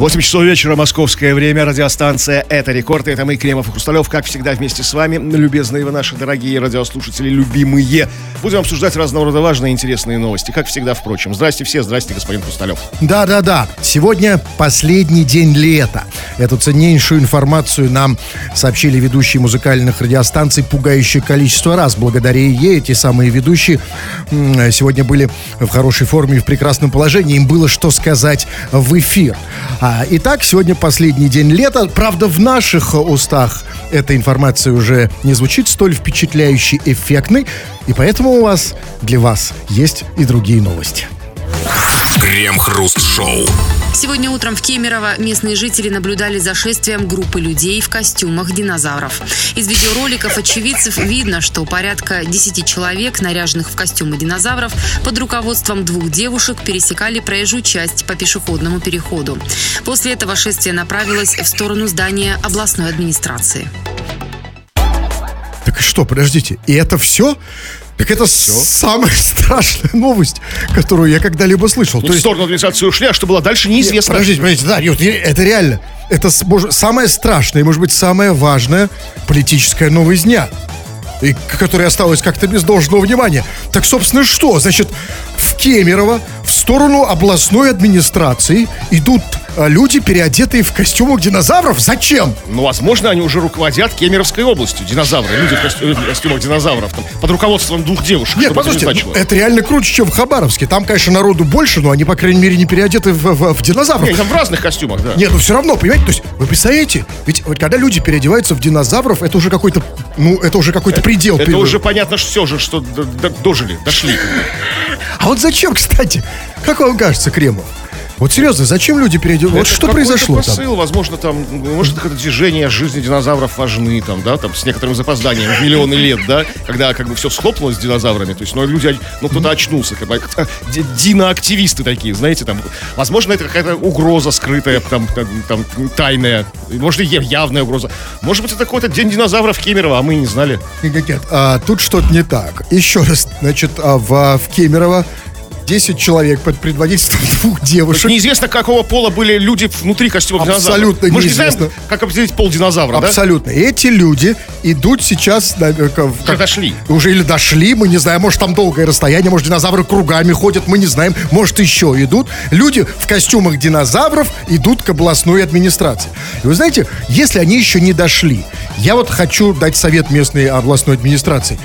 8 часов вечера, московское время, радиостанция «Это рекорд», это мы, Кремов и Хрусталев, как всегда вместе с вами, любезные вы наши дорогие радиослушатели, любимые. Будем обсуждать разного рода важные и интересные новости, как всегда, впрочем. Здрасте все, здрасте, господин Хрусталев. Да-да-да, сегодня последний день лета. Эту ценнейшую информацию нам сообщили ведущие музыкальных радиостанций пугающее количество раз. Благодаря ей эти самые ведущие сегодня были в хорошей форме и в прекрасном положении. Им было что сказать в эфир. А, итак, сегодня последний день лета. Правда, в наших устах эта информация уже не звучит столь впечатляюще эффектной. И поэтому у вас, для вас, есть и другие новости. Крем-хруст-шоу. Сегодня утром в Кемерово местные жители наблюдали за шествием группы людей в костюмах динозавров. Из видеороликов очевидцев видно, что порядка 10 человек, наряженных в костюмы динозавров, под руководством двух девушек пересекали проезжую часть по пешеходному переходу. После этого шествие направилось в сторону здания областной администрации. Так что, подождите, и это все? Так это все? самая страшная новость, которую я когда-либо слышал. Ну, То в есть... сторону администрации ушли, а что было дальше, неизвестно. Нет, подождите, подождите, да, нет, это реально, это может, самая страшная, может быть, самая важная политическая новость дня и которая осталась как-то без должного внимания. Так, собственно, что? Значит, в Кемерово в сторону областной администрации идут люди, переодетые в костюмах динозавров. Зачем? Ну, возможно, они уже руководят Кемеровской областью. Динозавры, люди в, костю... в костюмах динозавров. Там, под руководством двух девушек. Нет, послушайте, это, это реально круче, чем в Хабаровске. Там, конечно, народу больше, но они, по крайней мере, не переодеты в, в, в динозавров. Нет, там в разных костюмах, да. Нет, ну все равно, понимаете? То есть, вы представляете? Ведь вот когда люди переодеваются в динозавров, это уже какой-то, ну, это уже какой-то предел. Это уже понятно, что все же, что дожили, дошли. А вот зачем, кстати? Как вам кажется, Кремов? Вот серьезно, зачем люди перейдут? Вот что произошло посыл, там? возможно, там, может, это движение жизни динозавров важны, там, да, там, с некоторым запозданием, миллионы лет, да, когда как бы все схлопнулось с динозаврами, то есть, ну, люди, ну, кто-то очнулся, как бы, диноактивисты такие, знаете, там, возможно, это какая-то угроза скрытая, там, там, там тайная, может, и явная угроза. Может быть, это какой-то день динозавров Кемерово, а мы не знали. Нет, нет, а, тут что-то не так. Еще раз, значит, а, в, в Кемерово 10 человек под предводительством двух девушек. Так неизвестно, какого пола были люди внутри костюма динозавра. Абсолютно Мы неизвестно. не знаем, как определить пол динозавра, Абсолютно. Да? Эти люди идут сейчас... Э, как, уже дошли. Уже или дошли, мы не знаем, может там долгое расстояние, может динозавры кругами ходят, мы не знаем, может еще идут. Люди в костюмах динозавров идут к областной администрации. И вы знаете, если они еще не дошли, я вот хочу дать совет местной областной администрации.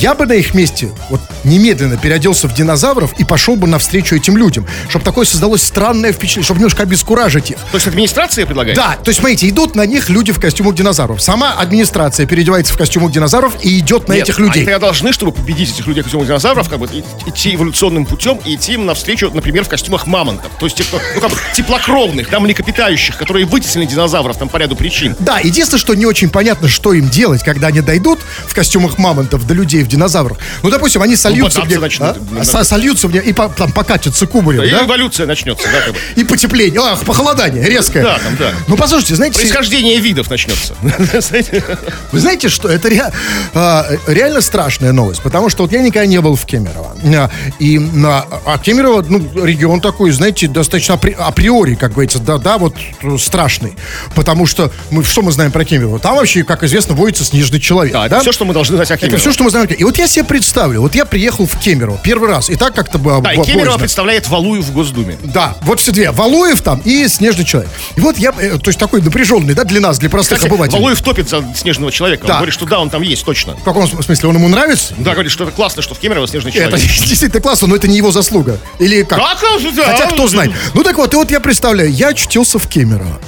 Я бы на их месте вот немедленно переоделся в динозавров и пошел бы навстречу этим людям, чтобы такое создалось странное впечатление, чтобы немножко обескуражить их. То есть администрация предлагает? Да, то есть, смотрите, идут на них люди в костюмах динозавров. Сама администрация переодевается в костюмах динозавров и идет на Нет, этих людей. Они должны, чтобы победить этих людей в костюмах динозавров, как бы идти эволюционным путем и идти им навстречу, например, в костюмах мамонтов. То есть, типа, ну, как бы, теплокровных, там, млекопитающих, которые вытеснили динозавров там по ряду причин. Да, единственное, что не очень понятно, что им делать, когда они дойдут в костюмах мамонтов до людей в динозаврах. Ну, допустим, они сольются ну, где, начнут, а? сольются где и по, там покатятся кубарем, да? да? эволюция начнется, да, как бы. И потепление, ах, похолодание резкое. Да, там, да. Ну, послушайте, знаете... Происхождение видов начнется. Вы знаете, что это ре... а, реально страшная новость, потому что вот я никогда не был в Кемерово. А, и, а, а Кемерово, ну, регион такой, знаете, достаточно априори, как говорится, да, да, вот страшный. Потому что мы, что мы знаем про Кемерово? Там вообще, как известно, водится снежный человек. Да, да? все, что мы должны знать о Кемерово. Это все, что мы знаем. И вот я себе представлю, вот я приехал в Кемерово первый раз, и так как-то было Да, и Кемерово представляет Валуев в Госдуме. Да, вот все две. Валуев там и Снежный человек. И вот я, э, то есть такой напряженный, да, для нас, для простых Кстати, обывателей. Валуев топит за Снежного человека. Да. Он говорит, что да, он там есть, точно. В каком смысле? Он ему нравится? Да, говорит, что это классно, что в Кемерово Снежный человек. Это действительно классно, но это не его заслуга. Или как? как? Хотя кто знает. Ну так вот, и вот я представляю, я очутился в Кемерово.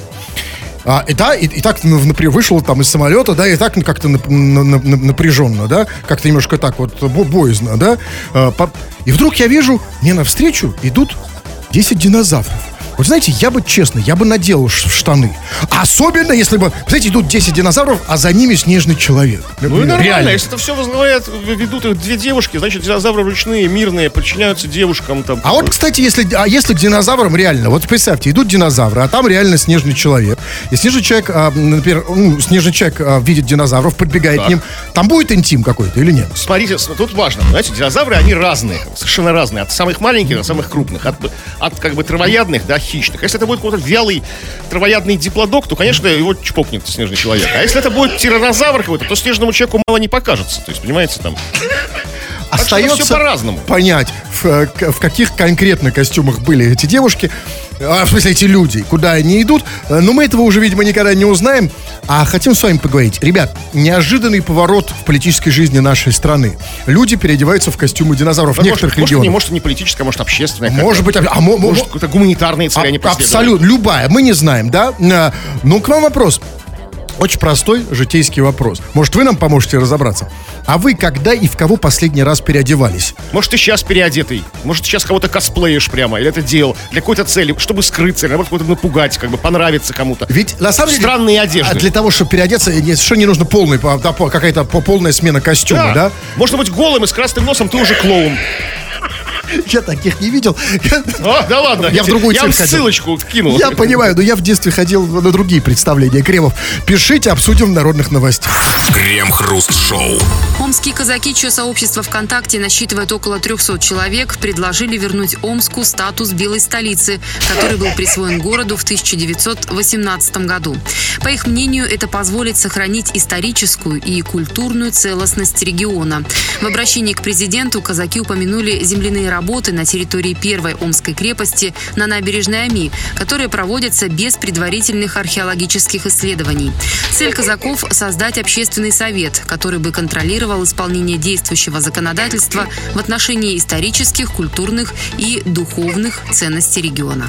А, и, да, и, и так например, вышел там из самолета, да, и так как-то напряженно, да, как-то немножко так вот боязно, да. А, и вдруг я вижу, мне навстречу идут 10 динозавров. Вот знаете, я бы, честно, я бы надел штаны. Особенно, если бы, знаете, идут 10 динозавров, а за ними снежный человек. Ну и нормально, Реально. если это все возглавляет, ведут их две девушки, значит, динозавры ручные, мирные, подчиняются девушкам там. А вот, кстати, если, а если к динозаврам реально, вот представьте, идут динозавры, а там реально снежный человек. И снежный человек, а, например, ну, снежный человек а, видит динозавров, подбегает Так. к ним. Там будет интим какой-то или нет? Смотрите, тут важно, знаете, динозавры, они разные, совершенно разные, от самых маленьких до самых крупных, от, от как бы травоядных до хищных. Если это будет какой-то вялый травоядный диплодок, то, конечно, его чпокнет снежный человек. А если это будет тиранозавр какой-то, то снежному человеку мало не покажется. То есть, понимаете, там... Так Остается по-разному. понять, в, э, в каких конкретно костюмах были эти девушки, а, в смысле, эти люди, куда они идут. Э, Но мы этого уже, видимо, никогда не узнаем. А хотим с вами поговорить. Ребят, неожиданный поворот в политической жизни нашей страны. Люди переодеваются в костюмы динозавров в Может, некоторых может, не, регионах. может, не политическая, может, общественная. Может быть, а, мо- мо- Может, какой-то гуманитарные цели А-. Абсолютно, любая, мы не знаем, да? А, Ну, к вам вопрос. Очень простой житейский вопрос. Может, вы нам поможете разобраться? А вы когда и в кого последний раз переодевались? Может, ты сейчас переодетый. Может, сейчас кого-то косплеишь прямо. Или это делал для какой-то цели, чтобы скрыться, или наоборот, кого-то напугать, как бы понравиться кому-то. Ведь на самом деле... Странные одежды. а Для того, чтобы переодеться, совершенно не нужно полный, по- да, по- какая-то по- полная смена костюма, да? Можно быть голым и с красным носом, ты уже клоун. Я таких не видел. Я- А, да ладно. Я в другую Я ходил. ссылочку кинул. Я понимаю, но я в детстве ходил на другие представления кремов. Пишите, обсудим в народных новостях. Крем-хруст-шоу. Омские казаки, чье сообщество ВКонтакте насчитывает около 300 человек, предложили вернуть Омску статус белой столицы, который был присвоен городу в 1918 году. По их мнению, это позволит сохранить историческую и культурную целостность региона. В обращении к президенту казаки упомянули земляные работы на территории первой Омской крепости на набережной Ами, которые проводятся без предварительных археологических исследований. Цель казаков – создать общественный совет, который бы контролировал исполнение действующего законодательства в отношении исторических, культурных и духовных ценностей региона.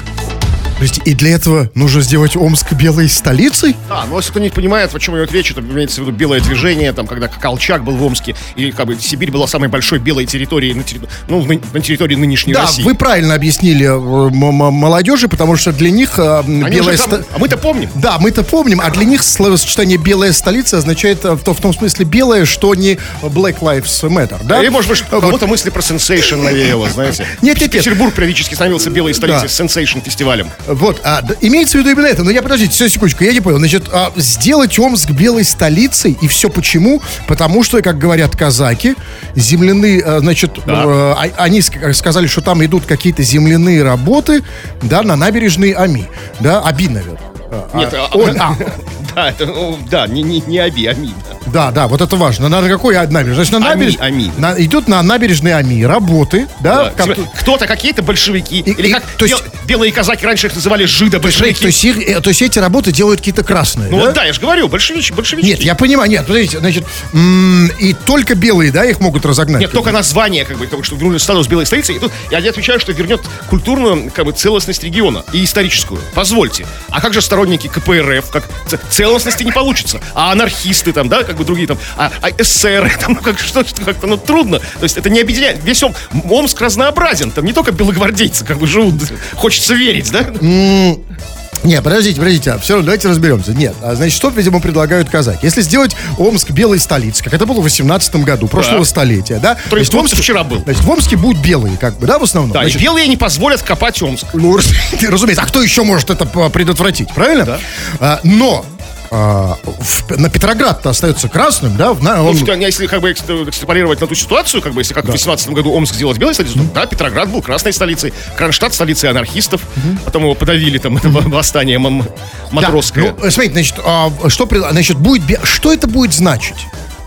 То есть и для этого нужно сделать Омск белой столицей? А, ну если кто не понимает, о чем идет речь, это имеется в виду белое движение, там, когда Колчак был в Омске, и как бы Сибирь была самой большой белой территорией на, терри- ну, на, территории нынешней Да, России. вы правильно объяснили э, молодежи, потому что для них э, Они белая там- ста- А мы-то помним. Да, мы-то помним, а для них словосочетание «белая столица» означает э, в, в том смысле «белое», что не Black Lives Matter, да? Или, может быть, Вот. кому-то мысли про сенсейшн навеяло, знаете. Нет, нет, нет. Петербург периодически становился белой столицей Да. с сенсейшн фестивалем. Вот, а, да, имеется в виду именно это. Но я, подождите, все, секундочку, я не понял. Значит, а, сделать Омск белой столицей, и все почему? Потому что, как говорят казаки, земляные, э, значит, э, а- они ск- сказали, что там идут какие-то земляные работы, да, на набережной Ами, да, Аби, наверное. А, Нет, а, а- он- а, Да, это, ну, да, не, не, не Аби, Ами. да. Да, да, вот это важно. На какой набережной? Значит, на Ами, набережной... Ами. на- идут на набережной Ами работы, да? Да, как- типа, Кто-то, какие-то большевики. И- или и- как то есть- бел- белые казаки раньше их называли жида то, есть, то, большевики. есть, их- э, то есть эти работы делают какие-то красные, Ну да? вот да, я же говорю, большевич, большевички. Нет, я понимаю, нет, подождите, значит, и только белые, да, их могут разогнать? Нет, только название, как бы, потому что вернули статус белой столицы. И тут я не отвечаю, что вернет культурную, как бы, целостность региона и историческую. Позвольте. А как же сторонники КПРФ? Как целостности не получится. А анархисты там, да, как бы другие там, а, а эсеры там, ну как что, что как-то, ну трудно. То есть это не объединяет. Весь Ом- Омск разнообразен. Там не только белогвардейцы, как бы живут. Хочется верить, да? Нет, подождите, подождите, все равно давайте разберемся. Нет, а, значит, что, видимо, предлагают казаки? Если сделать Омск белой столицей, как это было в 18 году, прошлого Да. столетия, да? Значит, в Омске вчера был. Значит, в Омске будут белые, как бы, да, в основном? Да, Значит, и белые не позволят копать Омск. Ну, раз- разумеется, а кто еще может это предотвратить, правильно? Да. А, но а, в- на Петроград-то остается красным, да? в- на- он- Ну, если как бы экстра- экстраполировать на ту ситуацию, как бы если как в 18 году Омск сделать белой столицей, то да, Петроград был красной столицей, Кронштадт столицей анархистов, потом его подавили там во- восстание м- Да, матросское. ну, смотрите, значит, а, что, значит, будет, что это будет значить?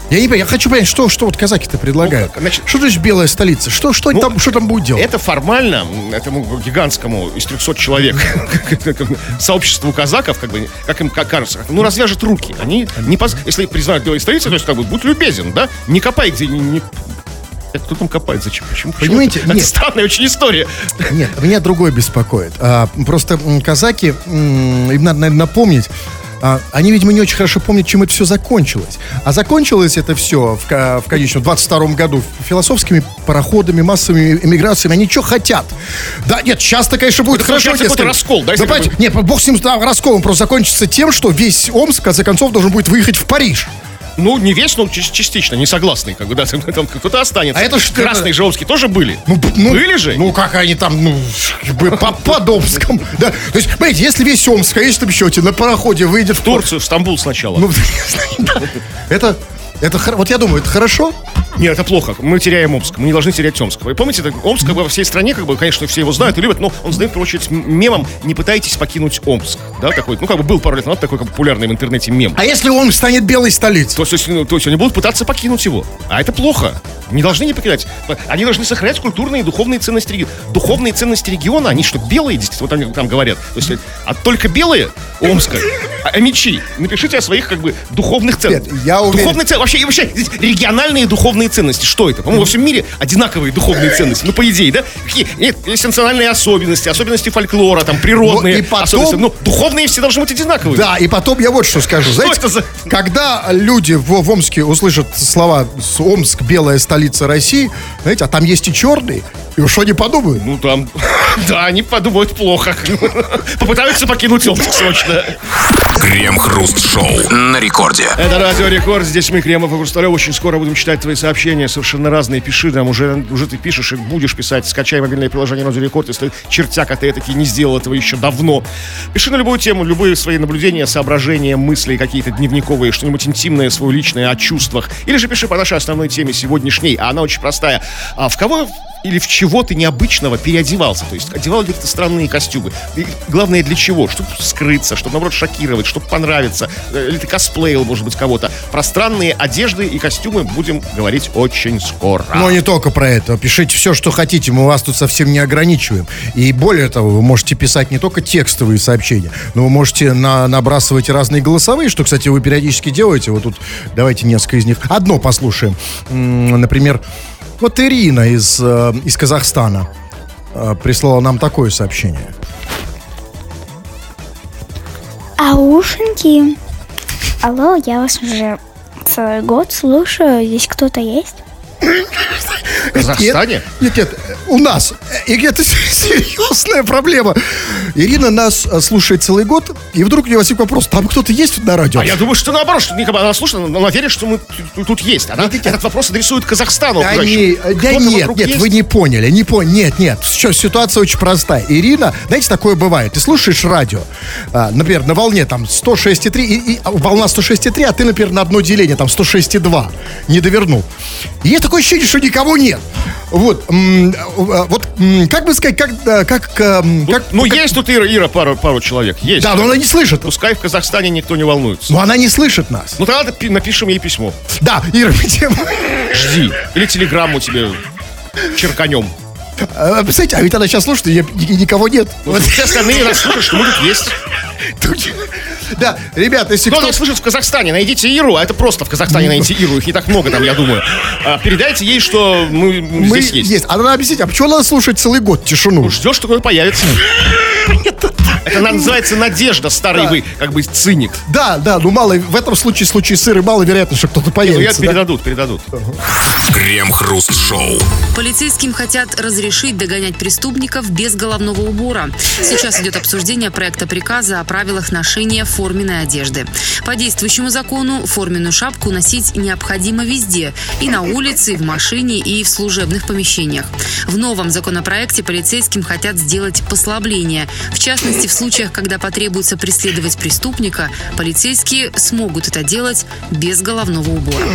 Я не понимаю, я хочу понять, что, что вот казаки-то предлагают. Ну, значит- что значит белая столица? Что, что, Ну, там, что там будет делать? Это формально этому гигантскому из 300 человек сообществу казаков, как бы, как им как кажется, ну развяжет руки. Они не поз- если признают белой столицей, то есть как бы будь любезен, да, не копай где не, не- Кто там копает? Зачем? Почему? Понимаете, Это, нет. странная очень история. Нет, меня другое беспокоит. А, просто казаки, им надо, наверное, напомнить, а, они, видимо, не очень хорошо помнят, чем это все закончилось. А закончилось это все в, в конечном 22 году философскими пароходами, массовыми эмиграциями. Они что хотят? Да, нет, сейчас-то, конечно, будет Это хорошо. если- какой-то раскол, да, Да, как нет, бог с ним, да, расколом просто закончится тем, что весь Омск, в конце концов, должен будет выехать в Париж. Ну, не весь, но ча- частично, не согласный, как бы, да, там, кто-то останется. А это ж- Красные омские тоже были. Ну, ну, Были же? Ну, как они там, ну, по, под Омском. Да. То есть, понимаете, если весь Омск в конечном счете на пароходе выйдет в Турцию, в Стамбул сначала. Ну, это, это, вот я думаю, это хорошо? Нет, это плохо. Мы теряем Омск. Мы не должны терять Омск. Вы помните, это Омск как бы во всей стране, как бы, конечно, все его знают и любят, но он задает, в первую очередь, мемом «Не пытайтесь покинуть Омск». Да, такой, ну, как бы был пару лет назад такой как популярный в интернете мем. А если он станет белой столицей? То есть, если- ну, то есть они будут пытаться покинуть его. А это плохо. Не должны не покидать. Они должны сохранять культурные и духовные ценности региона. Духовные ценности региона, они что, белые, действительно, вот они там говорят. То есть, а только белые Омска, а, а мечи. Напишите о своих, как бы, духовных ценностях. Нет, я уверен- Духовные ценности, вообще, и вообще, здесь региональные духовные ценности. Что это? По-моему, во всем мире одинаковые духовные ценности. Ну, по идее, да? Какие? Нет, есть национальные особенности, особенности фольклора, там, природные Ну, и потом- особенности. Ну, духовные все должны быть одинаковые. Да, и потом я вот что скажу. Знаете, это за- когда люди в, в Омске услышат слова «Омск, белая столица России», знаете, а там есть и черные, и что они подумают? Ну там, да, они подумают плохо. Попытаются покинуть Омск срочно. Крем-хруст-шоу на рекорде. Это Радио Рекорд, здесь мы, Кремов и Хрусталев. Очень скоро будем читать твои сообщения, совершенно разные. Пиши нам, уже, уже ты пишешь и будешь писать. Скачай мобильное приложение Радио Рекорд, если чертяка ты таки не сделал этого еще давно. Пиши на любую тему, любые свои наблюдения, соображения, мысли, какие-то дневниковые, что-нибудь интимное, свое личное о чувствах. Или же пиши по нашей основной теме сегодняшней, а она очень простая. А в кого или в чего ты необычного переодевался. То есть одевал какие-то странные костюмы. И главное, для чего? Чтобы скрыться, чтобы, наоборот, шокировать, чтобы понравиться. Э, Или ты косплеил, может быть, кого-то. Про странные одежды и костюмы будем говорить очень скоро. Но не только про это. Пишите все, что хотите, мы вас тут совсем не ограничиваем. И более того, вы можете писать не только текстовые сообщения, но вы можете на, набрасывать разные голосовые, что, кстати, вы периодически делаете. Вот тут давайте несколько из них. Одно послушаем. Например, вот Ирина из, э, из Казахстана э, прислала нам такое сообщение. Аушеньки. Алло, я вас уже целый год слушаю. Здесь кто-то есть? В Казахстане? Нет, нет, у нас. И это серьезная проблема. Ирина нас э, слушает целый год, и вдруг у нее возник вопрос, там кто-то есть на радио? А я думаю, что наоборот, что никогда она слушает, но она верит, что мы тут- есть. Она этот вопрос адресует Казахстану. Да, не- да Кто-то нет, нет, есть? вы не поняли, не поняли. Нет, нет, Всё, ситуация очень простая. Ирина, знаете, такое бывает. Ты слушаешь радио, а, например, на волне там 106,3, и, и а, волна 106,3, а ты, например, на одно деление там 106,2 не довернул. И есть такое ощущение, что никого нет. Вот, а, вот, как бы сказать, как, как, как, Ну, есть тут, Ира, Ира пару, пару человек. Есть. да, но она не слышит. Пускай в Казахстане никто не волнуется. Но она не слышит нас. Ну, тогда пи- напишем ей письмо. Да, Ира, мы тебе- Жди. Или телеграмму тебе черканем. А, Представляете, а ведь она сейчас слушает, и, никого нет. Вот все остальные нас слушают, что мы тут есть. Тут- Да, ребята, если Кто кто... нас слышит в Казахстане, найдите Иру, а это просто в Казахстане найти Иру, их не так много там, я думаю. А, передайте ей, что мы, мы здесь есть. А надо объяснить, а почему надо слушать целый год тишину? Ждешь, что такое появится. Это на- называется надежда, старый вы, как бы циник. Да, да, ну мало, в этом случае, в случае сыры, мало вероятно, что кто-то Ну, я появится. да? передадут, передадут. Крем-хруст-шоу. Полицейским хотят разрешить догонять преступников без головного убора. Сейчас идет обсуждение проекта приказа о правилах ношения форменной одежды. По действующему закону форменную шапку носить необходимо везде. И на улице, и в машине, и в служебных помещениях. В новом законопроекте полицейским хотят сделать послабление. В частности, в случаях, когда потребуется преследовать преступника, полицейские смогут это делать без головного убора.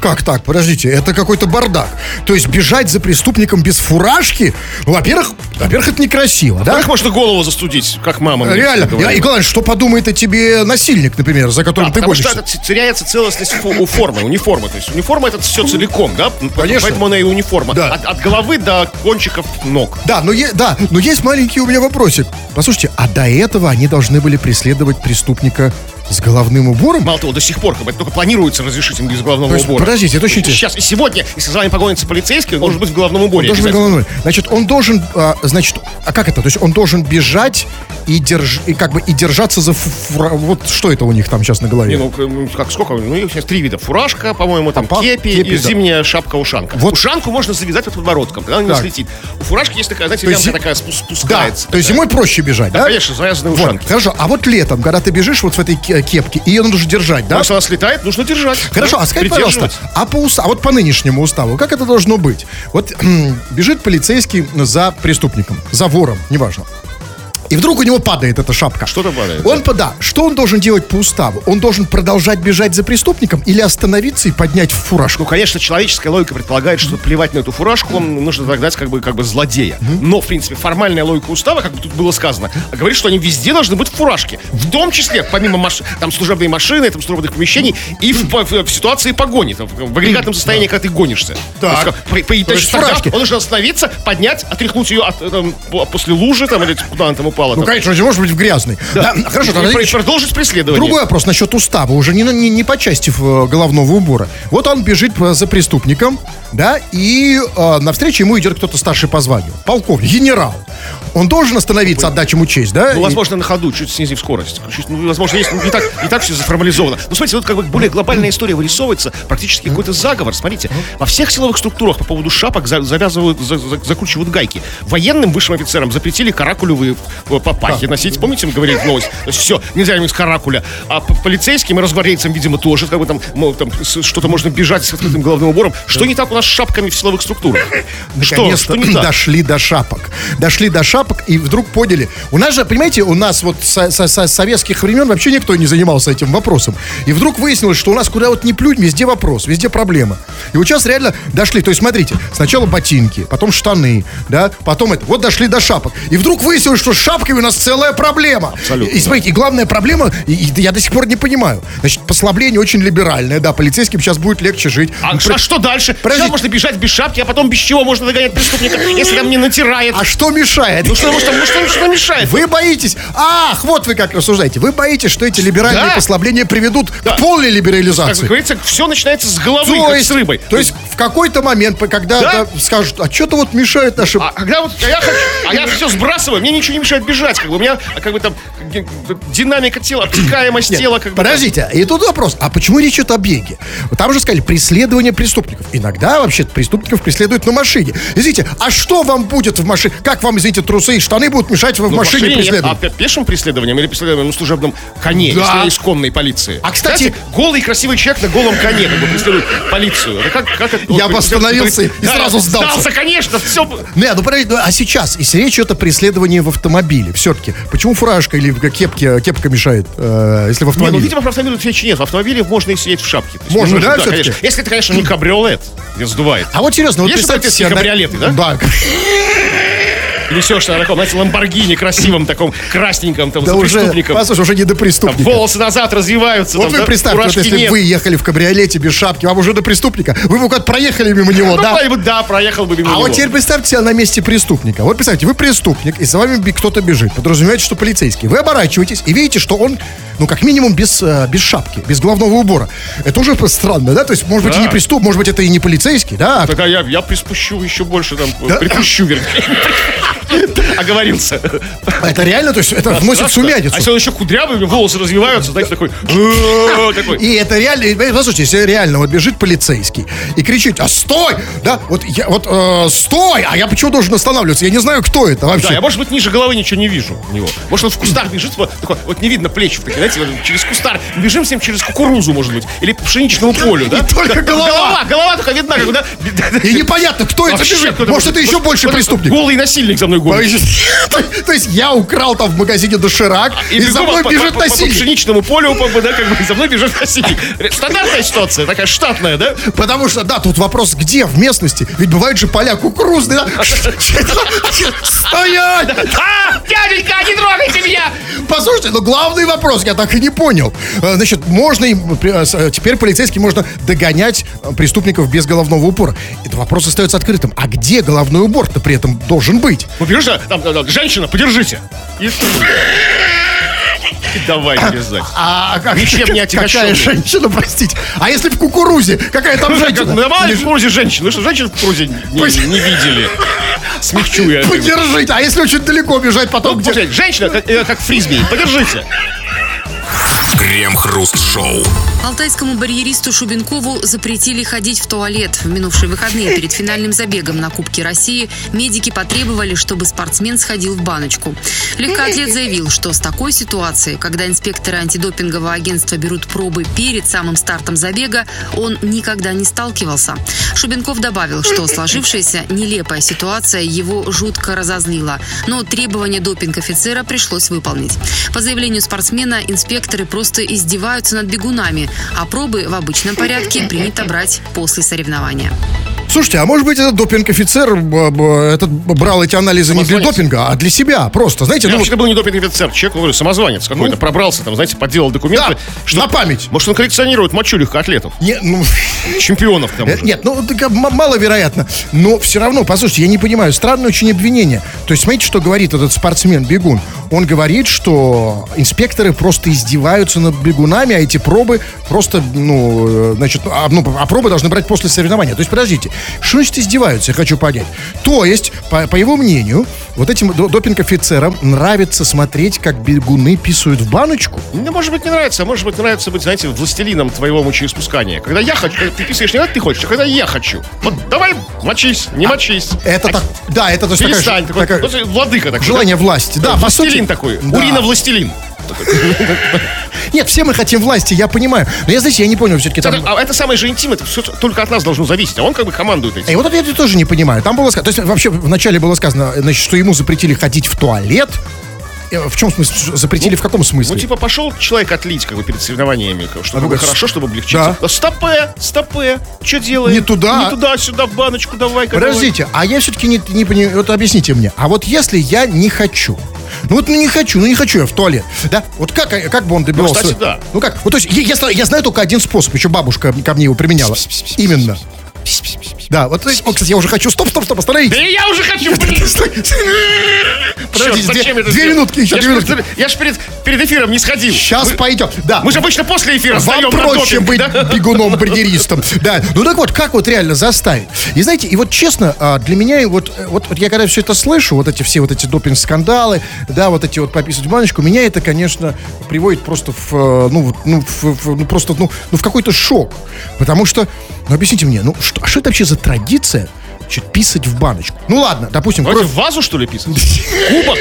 Как так? Подождите, это какой-то бардак. То есть бежать за преступником без фуражки, во-первых, во-первых, это некрасиво, да? Как можно голову застудить, как мама мне Реально. всегда говорила. И главное, что подумает о тебе насильник, например, за которым Да, ты потому что это теряется целостность фо- у формы, униформы. То есть униформа это все целиком, да? Конечно. Поэтому она и униформа. Да. От, от головы до кончиков ног. Да, но, е- да, но есть маленький у меня вопросик. Послушайте, а до этого они должны были преследовать преступника С головным убором? Мало того, до сих пор, как бы, только планируется разрешить им без головного То есть, убора. подождите, это очень. Сейчас и сегодня, если за вами погонится полицейский, он должен быть в головном уборе. Должен быть головной. Значит, он должен, а, значит, а как это? То есть он должен бежать и, держ, и как бы и держаться за фу- фура- Вот что это у них там сейчас на голове? Не, ну, ну, как, сколько? Ну, их сейчас три вида. Фуражка, по-моему, там Папа, кепи, кепи, и да. зимняя шапка-ушанка. Вот. Ушанку можно завязать под подбородком, тогда она не слетит. У фуражки есть такая, знаете, лямка зи- такая спус- да, спускается. то есть такая. зимой проще бежать, да? Да, конечно, завязанные Вот, ушанки. хорошо. А вот летом, когда ты бежишь вот в этой ке- кепке, и ее нужно держать, да? Но Если она слетает, нужно держать. Хорошо, Да, а скажи, пожалуйста, а по устав- а вот по нынешнему уставу, как это должно быть? Вот бежит полицейский за преступником, за вором, неважно. И вдруг у него падает эта шапка. Что-то падает, Он, по- да. Что он должен делать по уставу? Он должен продолжать бежать за преступником или остановиться и поднять фуражку? Ну, конечно, человеческая логика предполагает, что плевать на эту фуражку нужно догнать как бы, как бы злодея. Но, в принципе, формальная логика устава, как бы тут было сказано, говорит, что они везде должны быть в фуражке. В том числе, помимо маш... там, служебной машины, там, служебных помещений, и в, по- в ситуации погони, там, в агрегатном состоянии, когда ты гонишься. Так. То есть, по- по- То есть тогда. Он должен остановиться, поднять, отряхнуть ее от, там, по- после лужи, там, или куда она там упала. Ну, там. конечно, не может быть в грязной. Да, хорошо, И тогда про- продолжить преследование. Другой вопрос насчет устава, уже не, не, не по части э, головного убора. Вот он бежит за преступником, да, и э, навстречу ему идет кто-то старший по званию. Полковник, генерал. Он должен остановиться, отдать ему честь, да? Ну, И- возможно, на ходу, чуть снизив скорость. Чуть, ну, возможно, есть не так, не так все заформализовано. Ну, смотрите, тут как бы более глобальная история вырисовывается, практически какой-то заговор. Смотрите, во всех силовых структурах по поводу шапок за- завязывают, за- за- закручивают гайки. Военным высшим офицерам запретили каракулевые э, папахи носить. Помните, мы говорили новость? То есть все, нельзя им из каракуля. А полицейским и разгвардейцам, видимо, тоже, как бы там, мол, там что-то можно бежать с открытым головным убором. Что не так у нас с шапками в силовых структурах? Что? Что не так? дошли до шапок. Дошли до шапок и вдруг поняли. У нас же, понимаете, у нас вот со, со- со советских времен вообще никто не занимался этим вопросом. И вдруг выяснилось, что у нас куда вот не плюнь, везде вопрос, везде проблема. И вот сейчас реально дошли. То есть, смотрите, сначала ботинки, потом штаны, да, потом это. Вот дошли до шапок. И вдруг выяснилось, что с шапками у нас целая проблема. Абсолютно, И, и смотрите, и главная проблема, и, и я до сих пор не понимаю. Значит, послабление очень либеральное, да, полицейским сейчас будет легче жить. А, а что дальше? Подождите. Можно бежать без шапки, а потом без чего можно догонять преступника, если там не натирает. А что мешает? Ну что, может, там, там что мешает? Вы боитесь... Ах, вот вы как рассуждаете. Вы боитесь, что эти либеральные Да. послабления приведут Да. к полной Как либерализации. говорится, все начинается с головы, то как есть, с рыбой. то есть в какой-то момент, когда Да. скажут, а что-то вот мешает нашим... А когда вот а я, а я все сбрасываю, мне ничего не мешает бежать, как бы у меня а, как бы там динамика тела, обтекаемость тела, как бы. Подождите, и тут вопрос, а почему речь идет о беге? Там же сказали, преследование преступников. Иногда вообще преступников преследуют на машине. Извините, а что вам будет в машине? Как вам, извините, трусы и штаны будут мешать вам в Ну, машине нет, преследовать? а пе- пешим преследованием или преследованием на служебном коне, Да. если исконной полиции? А, кстати- Знаете, голый красивый человек на голом коне как бы преследует полицию. Это как, как это- Я вот, бы остановился и да, сразу сдался. Сдался, конечно, все. Не, ну подождите, ну, а сейчас, если речь идет о преследовании в автомобиле, все-таки, почему фуражка или кепки, кепка мешает, э, если в Не, ну, автомобиле? видимо, про автомобиль речи нет. В автомобиле можно и сидеть в шапке. Можно, нужно- да, всё-таки? конечно. Если это, конечно, не кабриолет, не сдувает. А вот серьезно, вот Есть представьте себе... кабриолеты, да? Да. Несешь на таком, знаете, ламборгини красивом, таком красненьком, там, Да за уже, преступником. послушай, уже не до Там преступника. волосы назад развиваются. Вот там, вы да, представьте, вот если нет. вы ехали в кабриолете без шапки, вам уже до преступника. Вы бы как проехали мимо него, Ну, да? да? проехал бы мимо А него. вот теперь представьте себя на месте преступника. Вот представьте, вы преступник, и за вами кто-то бежит. Подразумеваете, что полицейский. Вы оборачиваетесь и видите, что он, ну, как минимум, без, э, без шапки, без головного убора. Это уже странно, да? То есть, может быть, и не преступ, может быть, это и не полицейский, да? Так, а я, я приспущу еще больше, там, припущу, вернее. Оговорился. Это реально, то есть, это вносит А сумятицу. если он еще кудрявый, у него волосы развиваются, знаете, такой... «Э, такой. И это реально, послушайте, если реально вот бежит полицейский и кричит, а стой, да, вот, я, вот, э, стой, а я почему должен останавливаться? Я не знаю, кто это вообще. Да, я, может быть, ниже головы ничего не вижу у него. Может, он в кустах бежит, вот, такой, вот не видно плечи, такие, знаете, через кустар. Бежим ним через кукурузу, может быть, или по пшеничному полю, да? И только голова. Голова, голова только видна, как бы, да? И непонятно, кто это Вообще, бежит. Может, это еще больше преступник. Голый насильник за мной гонит. То, есть я украл там в магазине доширак, и, за мной бежит по, по- пшеничному полю, по- да, как бы, за мной бежит насильник. Стандартная ситуация, такая штатная, да? Потому что, да, тут вопрос, где в местности? Ведь бывают же поля кукурузные. да? Стоять! А, дяденька, не трогайте меня! Послушайте, но главный вопрос я так и не понял. Э, Значит, можно им, э, э, теперь полицейским можно догонять преступников без головного упора. Этот вопрос остается открытым. А где головной убор-то при этом должен быть? Ну, да, там, там, там, женщина, подержите. И- Давай обязательно. А как, Ничем не какая женщина, простите? А если в кукурузе? Какая там женщина? Давай в крузе женщин. Вы что, женщин в крузе не, видели? Смягчу я. Подержите. А если очень далеко бежать, потом Ну, где? женщина, как, э, как фрисби. Подержите. Крем-хруст-шоу. Алтайскому барьеристу Шубенкову запретили ходить в туалет. В минувшие выходные перед финальным забегом на Кубке России медики потребовали, чтобы спортсмен сходил в баночку. Легкоатлет заявил, что с такой ситуацией, когда инспекторы антидопингового агентства берут пробы перед самым стартом забега, он никогда не сталкивался. Шубенков добавил, что сложившаяся нелепая ситуация его жутко разозлила, но требования допинг-офицера пришлось выполнить. По заявлению спортсмена, инспекторы просто издеваются над бегунами, а пробы в обычном порядке принято брать после соревнования. Слушайте, а может быть этот допинг-офицер б- этот брал эти анализы не для допинга, а для себя просто, знаете, Я ну, вообще был не допинг-офицер, человек, говорю, самозванец какой-то, пробрался там, знаете, подделал документы. Да, на память. Может, он коллекционирует мочу легкоатлетов, не, ну, чемпионов там. Э, Нет, ну так, м- маловероятно. Но все равно, послушайте, я не понимаю, странное очень обвинение. То есть, смотрите, что говорит этот спортсмен-бегун. Он говорит, что инспекторы просто издеваются над бегунами, а эти пробы просто, ну, э, значит, а, ну, а пробы должны брать после соревнования. То есть, подождите, что значит издеваются, я хочу понять. То есть, по, по его мнению, вот этим до- допинг-офицерам нравится смотреть, как бегуны писают в баночку. Ну, может быть, не нравится, а может быть, нравится быть, знаете, властелином твоего мочеиспускания. Когда я хочу, когда ты писаешь не когда ты хочешь, а когда я хочу. Вот давай, мочись, не мочись. Это А, так, да, это то есть такая- Перестань, такой, такая- ну, владыка такой. желание власти. Да, по сути. Властелин такой, Да. урина-властелин. Нет, все мы хотим власти, я понимаю. Но я, знаете, я не понял все-таки там... А это самое же интим, это все только от нас должно зависеть, а он как бы командует этим. И вот это я тоже не понимаю. Там было сказано, то есть вообще вначале было сказано, значит, что ему запретили ходить в туалет. Э, В чем смысл? Запретили в каком смысле? Ну, типа, пошел человек отлить, как бы, перед соревнованиями, чтобы А было хорошо, чтобы облегчиться. да. Стопе, стопе, что делаем? Не туда. Не туда, сюда, в баночку, давай Подождите, а я все-таки не, не понимаю, вот объясните мне, а вот если я не хочу, ну вот ну не хочу, ну не хочу я в туалет, да, вот как, как бы он добивался? кстати, да. Ну как, вот то есть я, я я знаю только один способ, еще бабушка ко мне его применяла, именно. Да, вот, о, кстати, я уже хочу, стоп, стоп, стоп, Да остановитесь. и я уже хочу, Чёрт, зачем две, это две минутки еще, две минутки. Я же перед, перед эфиром не сходил. Сейчас пойдем. Да. Мы же обычно после эфира Вам проще быть да? бегуном-барьеристом. Да. Ну так вот, как вот реально заставить? И знаете, и вот честно, а, для меня вот, э, вот, вот я когда все это слышу, вот эти все вот эти допинг-скандалы, да, вот эти вот пописать в баночку, меня это, конечно, приводит просто в, э, ну, ну, в- в- ну, просто, ну, ну, в какой-то шок. Потому что, ну, объясните мне, ну, что, а что это вообще за традиция? Значит, писать в баночку. Ну ладно, допустим, Давайте кровь- в вазу, что ли, писать? Кубок?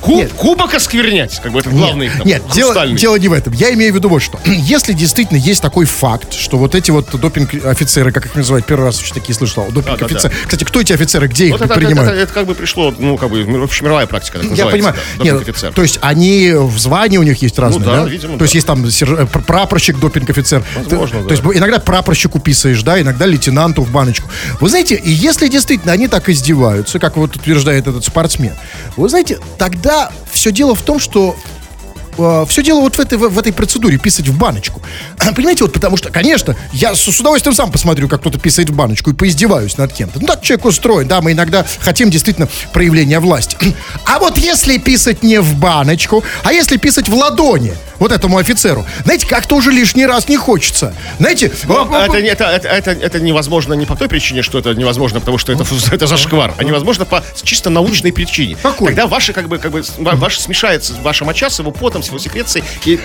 Куб, Нет. кубок осквернять, как бы это главный там, Нет, дело, дело не в этом. Я имею в виду вот что. Если действительно есть такой факт, что вот эти вот допинг-офицеры, как их называют, первый раз вообще такие слышал, допинг-офицеры. Кстати, кто эти офицеры, где их Вот это, это, принимают? это- это как бы пришло, ну, как бы, общемировая практика, так Я понимаю. да, Нет, то есть они в звании у них есть разные, да, да? видимо, То есть да. есть там сер- э, пр- прапорщик, допинг-офицер. Возможно, то, да. то есть иногда прапорщику писаешь, да, иногда лейтенанту в баночку. Вы знаете, и если действительно они так издеваются, как вот утверждает этот спортсмен, вы знаете, тогда все дело в том, что все дело вот в этой, в этой процедуре писать в баночку. Понимаете, вот потому что, конечно, я с, с удовольствием сам посмотрю, как кто-то писает в баночку и поиздеваюсь над кем-то. Ну так человек устроен, да, мы иногда хотим действительно проявления власти. А вот если писать не в баночку, а если писать в ладони, вот этому офицеру, знаете, как-то уже лишний раз не хочется. Знаете, Но а- а- это, не- это, это, это, это невозможно не по той причине, что это невозможно, потому что это, это зашквар, а невозможно по чисто научной причине. Какой? Когда ваши, как бы, как бы, с- ва- ваше смешается, ваша моча с его потом, с его секрецией, и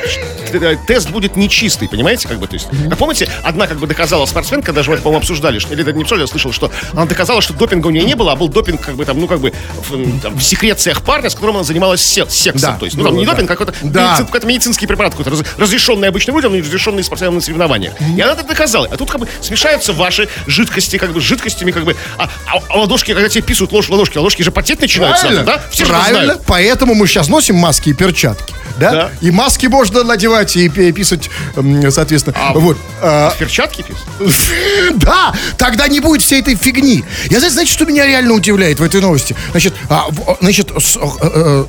э, тест будет нечистый, понимаете, как бы, то есть. А помните, одна, как бы, доказала спортсменка, даже мы это, по-моему, обсуждали, что, или это не обсуждали, я слышал, что она доказала, что допинга у нее не было, а был допинг, как бы, там, ну, как бы, в, там, в секрециях парня, с которым она занималась се- сексом, Да, то есть, ну, там, не было, допинг, а какой-то, Да. медицин- какой-то медицинский препарат, какой-то раз- разрешенный обычным людям, но не разрешенный спортсменам на соревнованиях. И она это доказала. А тут как бы смешаются ваши жидкости, как бы жидкостями, как бы. А, а- а ладошки, когда тебе писают ложь, ладошки, ладошки же потеть начинают сразу, да? Все Правильно. Поэтому мы сейчас носим маски и перчатки. Да? Да. И маски можно надевать и пи- писать, соответственно. А, вот. А, перчатки писают? Да, тогда не будет всей этой фигни. Я знаете, что меня реально удивляет в этой новости? Значит, а, значит, с- э, э,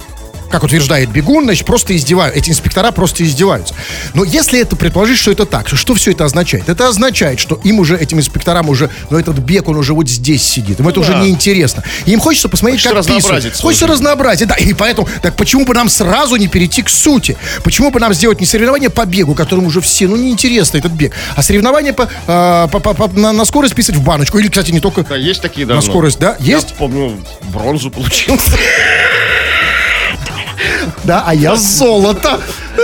как утверждает Бегун, значит, просто издеваются. Эти инспектора просто издеваются. Но если это предположить, что это так, что все это означает? Это означает, что им уже, этим инспекторам уже, ну, этот бег, он уже вот здесь сидит. Им это уже да. неинтересно. И им хочется посмотреть, Хочется как писают. разнообразить Хочется жизнь. разнообразие, да. И поэтому, так почему бы нам сразу не перейти к сути? Почему бы нам сделать не соревнование по бегу, которым уже все, ну, неинтересно этот бег, а соревнование по, а, по- по- по- на, на скорость писать в баночку. Или, кстати, не только Да, есть такие, да. на скорость, да? Есть? Я помню, бронзу получил. Да, а я золото.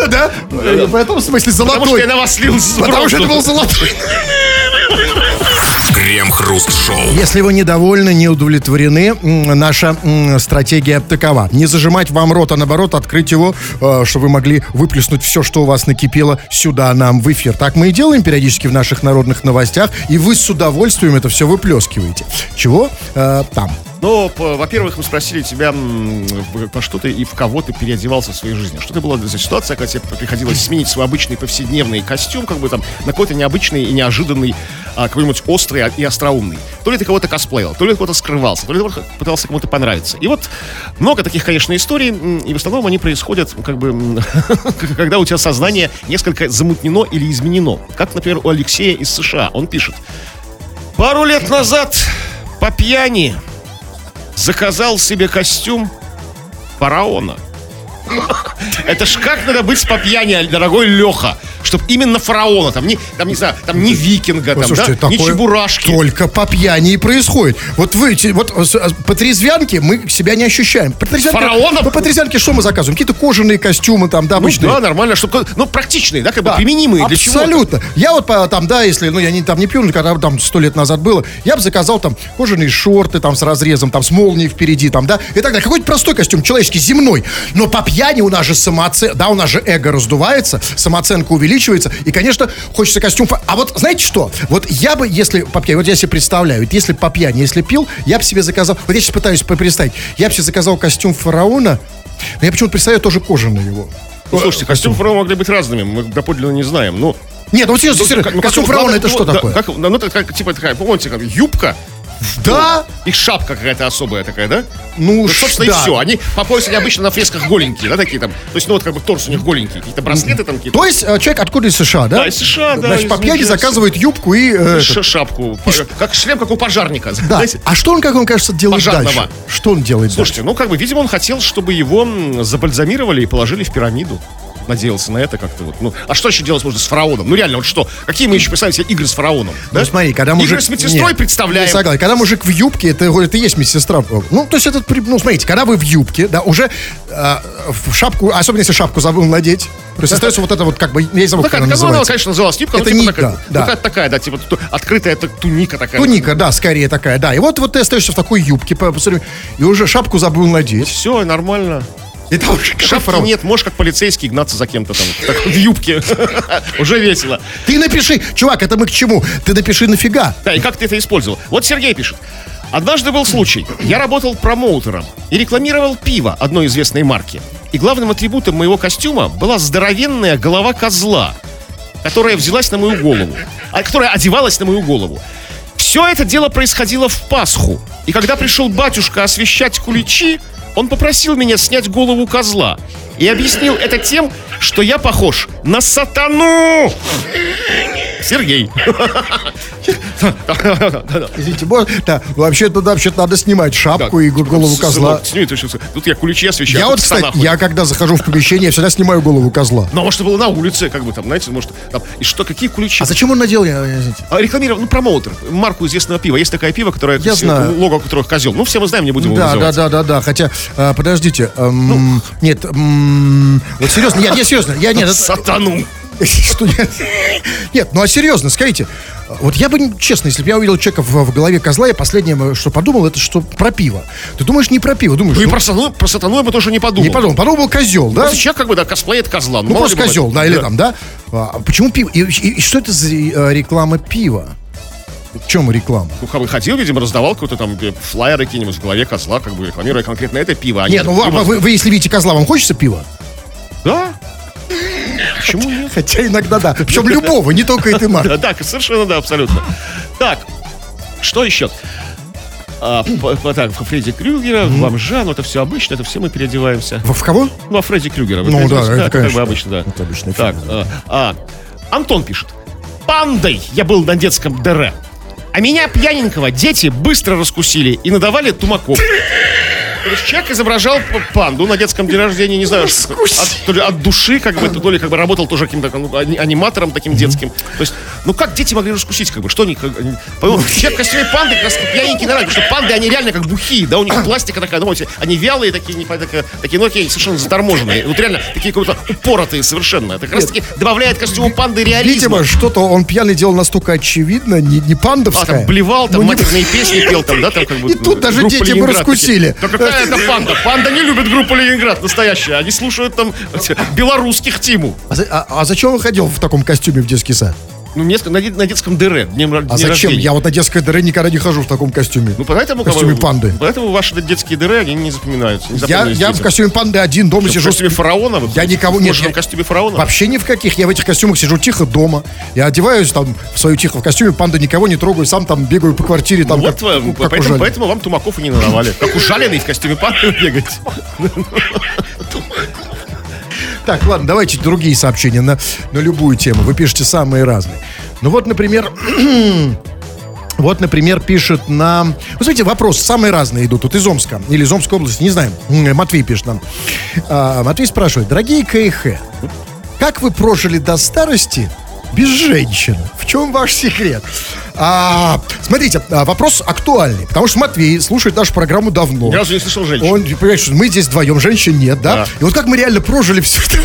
Да? В этом смысле Потому что золотой. я на вас слил Потому что это был золотой. Крем-хруст-шоу. Если вы недовольны, не удовлетворены, наша стратегия такова. Не зажимать вам рот, а наоборот открыть его, э, чтобы вы могли выплеснуть все, что у вас накипело сюда нам в эфир. Так мы и делаем периодически в наших народных новостях, и вы с удовольствием это все выплескиваете. Чего? Э, там. Ну, по- во-первых, мы спросили тебя, во что ты и в кого ты переодевался в своей жизни. Что это была за ситуация, когда тебе приходилось сменить свой обычный повседневный костюм, как бы там, на какой-то необычный и неожиданный, а, какой-нибудь острый и остроумный. То ли ты кого-то косплеил, то ли ты кого-то скрывался, то ли ты пытался кому-то понравиться. И вот много таких, конечно, историй, и в основном они происходят, как бы, когда у тебя сознание несколько замутнено или изменено. Как, например, у Алексея из США. Он пишет. Пару лет назад по пьяни заказал себе костюм фараона. Это ж как надо быть по пьяни, дорогой Леха, чтобы именно фараона, там не, там, не знаю, там не викинга, там, Слушайте, да, не чебурашки. Только по пьяни и происходит. Вот вы, вот э, э, по трезвянке мы себя не ощущаем. По трезвянке, Фараоном? по, по трезвянке что мы заказываем? Какие-то кожаные костюмы там, да, Ну обычные. да, нормально, чтобы, ну, практичные, да, как бы Да, применимые для Абсолютно. Я вот по- там, да, если, ну, я не, там не пью, когда там сто лет назад было, я бы заказал там кожаные шорты там с разрезом, там с молнией впереди, там, да, и так далее. Какой-то простой костюм, человеческий, земной. Но по пьяни у нас же самооценка, да, у нас же эго раздувается, самооценка увеличивается, и, конечно, хочется костюм. А вот знаете что? Вот я бы, если по пьяни, вот я себе представляю, если по пьяни, если пил, я бы себе заказал, вот я сейчас пытаюсь представить, я бы себе заказал костюм фараона, но я почему-то представляю тоже кожаный его. Ну, слушайте, костюм фараона могли быть разными, мы доподлинно не знаем, ну... Нет, ну серьезно, ну, ну, костюм фараона это что такое? как- ну, это как, типа такая, помните, как юбка, Да, и шапка какая-то особая такая, да? ну, Ну, собственно, да. и все. Они по поясу они обычно на фресках голенькие, да, такие там. То есть, ну, вот как бы торс у них голенький. Какие-то браслеты там какие-то. То есть э, человек откуда из США, да? Да, из США, да, Значит, по пьяни заказывает юбку и... э, шапку. Как шлем, как у пожарника. Да. знаете? А что он, как вам кажется, делает Пожарного. дальше? Что он делает Слушайте, ну, как бы, видимо, он хотел, чтобы его забальзамировали и положили в пирамиду. Надеялся на это как-то вот. Ну, а что еще делать можно с фараоном? Ну, реально, вот что? Какие мы еще представим себе игры с фараоном? Ну, смотри, когда мужик... Игры с медсестрой Нет, представляем. не согласен. Когда мужик в юбке, это, это и есть медсестра. Ну, то есть это, при- ну, смотрите, когда вы в юбке, да, уже э, в шапку, особенно если шапку забыл надеть, то есть остается вот это вот, как бы, я не забыл, Ну, как она ну, она, называется. конечно, называлась юбка, Это ну, типа ника, такая, да. Ну, такая, да, типа открытая это туника такая. Туника, да, скорее такая, да. И вот, вот ты остаешься в такой юбке, по- по- и уже шапку забыл надеть. Все, нормально. И там какой Шапки нет, можешь как полицейский гнаться за кем-то там так, в юбке. Уже весело. Ты напиши, чувак, это мы к чему? Ты напиши нафига. Да, и как ты это использовал? Вот Сергей пишет. Однажды был случай. Я работал промоутером и рекламировал пиво одной известной марки. И главным атрибутом моего костюма была здоровенная голова козла, которая взялась на мою голову, а, которая одевалась на мою голову. Все это дело происходило в Пасху. И когда пришел батюшка освещать куличи, он попросил меня снять голову козла. И объяснил это тем, что я похож на сатану. Сергей. Извините, можно? Да, вообще-то, да, вообще-то надо снимать шапку и голову козла. Тут я куличи освещаю. Я тут вот, кстати, я когда захожу в помещение, я всегда снимаю голову козла. Ну, а может, было на улице, как бы там, знаете, может, там, и что, какие ключи? А зачем он надел, я, я-? А, рекламировал, ну, промоутер, марку известного пива. Есть такое пиво, которое, Я знаю. лого которых козел. Ну, все мы знаем, не будем его Да, да, да, да, да. Хотя, а, подождите, эм, Ну. нет, м, вот серьезно, нет, нет, серьезно, я нет, Сатану. что нет, нет, ну а серьезно, скажите, вот я бы, честно, если бы я увидел человека в, в голове козла, я последнее, что подумал, это что про пиво. Ты думаешь не про пиво, думаешь, Ну, и ну, про сатану, про сатану я бы тоже не подумал. не подумал, подумал козел, да? Просто человек, как бы, да, косплеит козла. Ну, мало просто козел, да, или там, да? А почему пиво? И, и- и что это за э, реклама пива? В чем реклама? Ну, как бы ходил, видимо, раздавал какой-то там э, флайеры какие-нибудь в голове козла, как бы рекламируя конкретно это пиво. а не Нет, ну пиво. вы, вы- вы если видите козла, вам хочется пива? Да. Почему нет? Хотя иногда да. Причем любого, не только этой марки. Да, да, совершенно да, абсолютно. Так, что еще? а, по- по- так, во Фредди Крюгера, в бомжа, ну это все обычно, это все мы переодеваемся. В, в кого? Ну, а Фредди Крюгера. Ну, да, это, как бы конечно, обычно, да. это обычный Так, фильм, а, а, Антон пишет. Пандой я был на детском ДР. А меня, пьяненького, дети быстро раскусили и надавали тумаков. То есть человек изображал панду на детском день рождения, не знаю, что- от, то ли от души, как бы, то ли как бы работал тоже каким-то ну, ани- аниматором таким детским. То есть, ну как дети могли раскусить, как бы, что они, как, по-моему, человек в костюме панды как раз пьяненький нравится, потому что панды, они реально как бухие, да, у них пластика такая, ну, они вялые такие, не, такие, такие, ну, такие совершенно заторможенные, вот реально такие как-то упоротые совершенно. Это как раз таки добавляет костюму панды реализма. Видимо, что-то он пьяный делал настолько очевидно, не, не А, пандовское. там блевал, там Ну, не- матерные песни пел, там, да, там как бы... И тут даже группа дети бы раскусили. такие. Какая это панда? Панда не любит группу Ленинград настоящая. Они слушают там эти, белорусских Тиму. А, а- а зачем он ходил в таком костюме в детский сад? Ну, несколько, на, на детском ДР, днем, А дне зачем? рождения. Я вот на детской дыре никогда не хожу в таком костюме. Ну, поэтому... В костюме бы, панды. Поэтому ваши детские дыры, они не запоминаются. Не я, я в костюме панды один дома В сижу. костюме фараона? вы Я никого В нет. я- костюме фараона? Вообще ни в каких. Я в этих костюмах сижу тихо дома. Я одеваюсь там в свою тихо в костюме панды, никого не трогаю, сам там бегаю по квартире. Там, вот, как, ну, как поэтому, поэтому вам Тумаков и не надавали. Как ужаленный в костюме панды бегать. Так, ладно, давайте другие сообщения на, на любую тему. Вы пишете самые разные. Ну вот, например, вот, например, пишет нам... Вы смотрите, вопросы самые разные идут. Тут из Омска или из Омской области, не знаем. Матвей пишет нам. А, Матвей спрашивает. Дорогие КХ, как вы прожили до старости без женщин? В чем ваш секрет? А, смотрите, а, вопрос актуальный, потому что Матвей слушает нашу программу давно. Ни разу не слышал женщин. Он, понимаешь, что мы здесь вдвоем, женщин нет, да? Да. И вот как мы реально прожили все это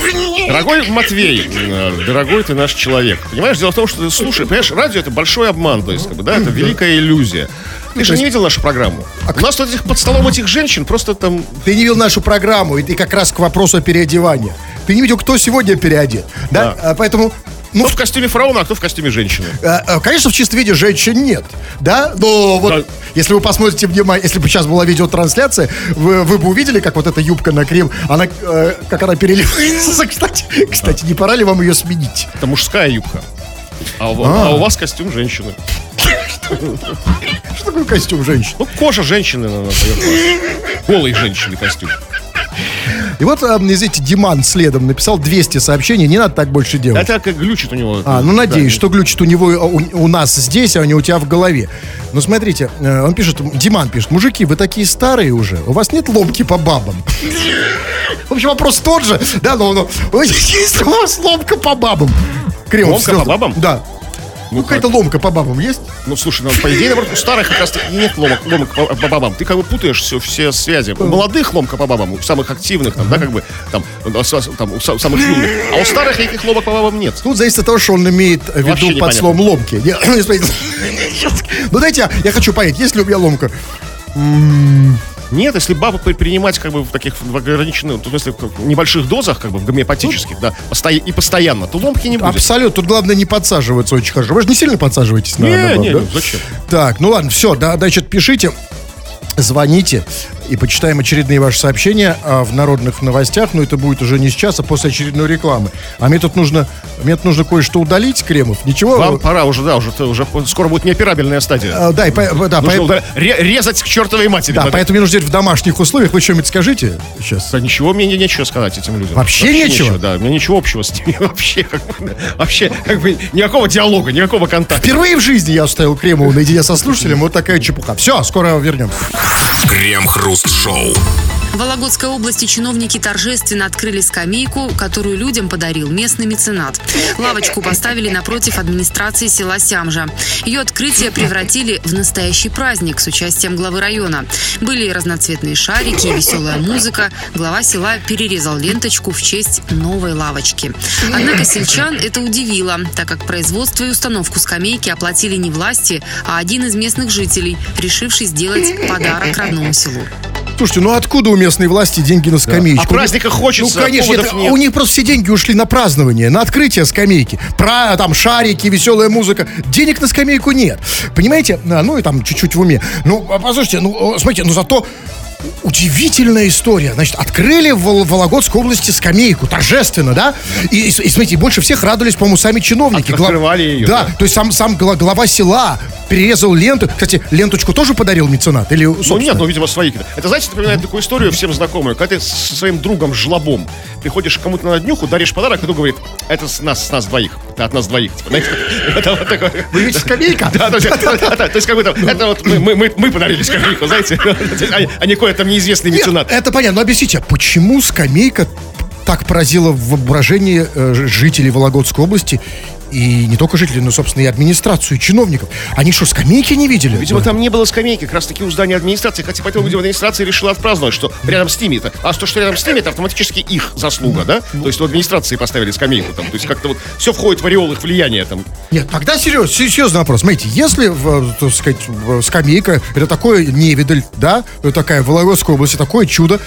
Дорогой Матвей, э, дорогой ты наш человек. Понимаешь, дело в том, что ты слушай, понимаешь, радио это большой обман, то есть, как бы, да, это великая иллюзия. Ты же не видел нашу программу. У нас тут этих под столом этих женщин просто там. Ты не видел нашу программу, и ты как раз к вопросу о переодевании. Ты не видел, кто сегодня переодет. Да? Да. А, поэтому, ну, Кто в костюме фараона, а кто в костюме женщины. э, э, конечно, в чистом виде женщин нет. Да? Но вот, Да. если вы посмотрите внимание, если бы сейчас была видеотрансляция, вы, вы бы увидели, как вот эта юбка на крем, она, э, как она переливается. Кстати, кстати, не пора ли вам ее сменить? Это мужская юбка. А, у- А. а у вас костюм женщины. Что такое костюм женщины? Ну, кожа женщины, наверное. Голой женщины костюм. И вот, э, извините, Диман следом написал 200 сообщений, не надо так больше делать. Это как глючит у него. А, ну надеюсь, Да. что глючит у него, у, у нас здесь, а не у тебя в голове. Ну смотрите, э, он пишет, Диман пишет, мужики, вы такие старые уже, у вас нет ломки по бабам. В общем, вопрос тот же, да, но, но есть у вас ломка по бабам. Кремов Ломка по бабам? Да. Ну, какая-то ломка по бабам есть? Ну, слушай, ну, по идее, наоборот, у старых как раз нет ломок, ломок по, по бабам. Ты как бы путаешь все, все связи. У молодых ломка по бабам, у самых активных, там, да, как бы, там, там, у са- самых юных. А у старых никаких ломок по бабам нет. Тут зависит от того, что он имеет в виду под словом ломки. Ну дайте, я, я хочу понять, есть ли у меня ломка? Нет, если бабу при- принимать как бы в таких в ограниченных, ну, в смысле, в небольших дозах, как бы в гомеопатических, да, посто- и постоянно, то ломки не будет. Абсолютно. Тут главное не подсаживаться очень хорошо. Вы же не сильно подсаживаетесь на, Не, на баб, не, да? ну, зачем? Так, ну ладно, все, да, значит, пишите, звоните и почитаем очередные ваши сообщения а, в народных новостях. Но это будет уже не сейчас, а после очередной рекламы. А мне тут нужно, мне тут нужно кое-что удалить, Кремов. Ничего? Вам пора уже, да, уже, уже скоро будет неоперабельная стадия. А, да, и по- да, Нужно поэтому, уда- ре- резать к чертовой матери. да, Надо- поэтому мне нужно в домашних условиях. Вы что-нибудь скажите сейчас? Да ничего мне не- нечего сказать этим людям. Вообще нечего? Да, у меня ничего общего с ними вообще. Как бы, да. вообще, как бы, никакого диалога, никакого контакта. Впервые в жизни я оставил Кремова наедине со слушателем. Вот такая чепуха. Все, скоро вернемся. Крем-хруст-шоу. В Вологодской области чиновники торжественно открыли скамейку, которую людям подарил местный меценат. Лавочку поставили напротив администрации села Сямжа. Ее открытие превратили в настоящий праздник с участием главы района. Были разноцветные шарики и веселая музыка. Глава села перерезал ленточку в честь новой лавочки. Однако сельчан это удивило, так как производство и установку скамейки оплатили не власти, а один из местных жителей, решивший сделать подарок родному селу. Слушайте, ну откуда у местной власти деньги на скамеечку? А праздника хочется, Ну, конечно, это- нет. у них просто все деньги ушли на празднование, на открытие скамейки. Про там шарики, веселая музыка. Денег на скамейку нет. Понимаете? А, Ну и там чуть-чуть в уме. Ну, а, послушайте, ну, смотрите, ну зато удивительная история. Значит, открыли в Вол- Вологодской области скамейку, торжественно, да? И, и, и смотрите, больше всех радовались, по-моему, сами чиновники. От- Гла- открывали ее, Да, да. то есть сам, сам гла- глава села перерезал ленту. Кстати, ленточку тоже подарил меценат? Или, Ну собственно? нет, ну, видимо, свои. Это, знаете, напоминает такую историю всем знакомую. Когда ты со своим другом жлобом приходишь кому-то на днюху, даришь подарок, и тот говорит, это с нас, с нас двоих. От нас двоих. Типа, знаете, это вот такое. Вы видите, скамейка? Да, то есть, это- то есть как там, это вот мы- мы подарили скамейку, знаете, а- а не какой-то там неизвестный меценат. это понятно. Но объясните, почему скамейка так поразила в воображении э, жителей Вологодской области и не только жителей, но, собственно, и администрацию, и чиновников? Они что, скамейки не видели? Видимо, там не было скамейки, как раз таки у здания администрации. Хотя поэтому, видимо, администрация решила отпраздновать, что рядом с ними это. А то, что рядом с ними, это автоматически их заслуга, да? То есть у администрации поставили скамейку там. То есть как-то вот все входит в ореол их влияния там. Нет, тогда серьез, серьезный вопрос. Смотрите, если, так сказать, скамейка, это такое невидаль, да, такая в Вологодской области, такое чудо,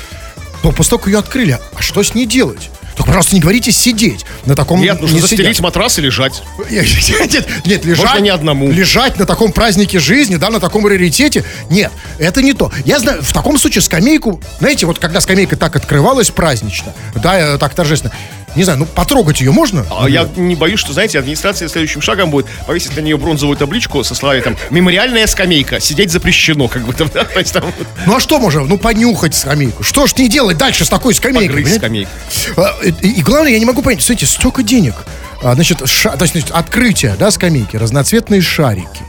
то как ее открыли, а что с ней делать? Только, пожалуйста, не говорите сидеть на таком... Нет, нужно не застелить сидя. матрас и лежать. Нет, нет, лежать, Можно не одному. лежать на таком празднике жизни, да, на таком раритете. Нет, это не то. Я знаю, в таком случае скамейку, знаете, вот когда скамейка так открывалась празднично, да, э, так торжественно, не знаю, ну потрогать ее можно? А я не боюсь, что, знаете, администрация следующим шагом будет повесить на нее бронзовую табличку со словами там «Мемориальная скамейка, сидеть запрещено», как бы там, да, то есть там Ну а что можно? Ну понюхать скамейку. Что ж не делать дальше с такой скамейкой? погрызть скамейку. А, И, и главное, я не могу понять, смотрите, столько денег. А, значит, ша- значит, открытие, да, скамейки, разноцветные шарики.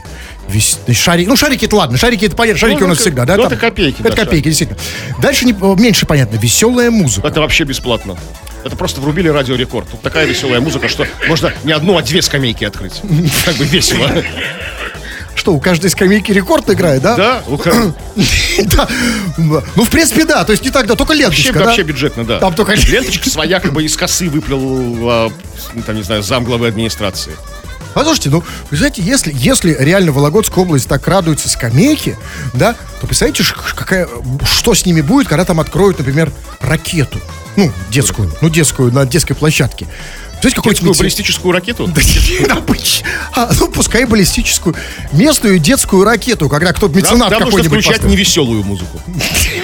Весь, шарики, ну, шарики это ладно, шарики это понятно, шарики Ну, у нас это- всегда, да? ну, это копейки, Это да, копейки, действительно. Дальше не, меньше понятно, веселая музыка. Это вообще бесплатно. Это просто врубили радиорекорд. Тут такая веселая музыка, что можно не одну, а две скамейки открыть. Как бы весело. Что, у каждой скамейки рекорд играет, да? Да? Ну, как- Да. Ну, в принципе, да, то есть не так, да, только Вообще, ленточка, да? вообще бюджетно, да. Там только Ленточка своя, как бы из косы выплел, а, ну, там, не знаю, зам главы администрации. Послушайте, ну, вы знаете, если, если реально Вологодская область так радуется скамейке, да, то представляете, какая, что с ними будет, когда там откроют, например, ракету. Ну, детскую, ну, детскую, на детской площадке. Представляете, какой Детскую баллистическую ракету? Да, а, ну, пускай баллистическую местную детскую ракету, когда кто-то меценат там нужно какой-нибудь включать невеселую музыку.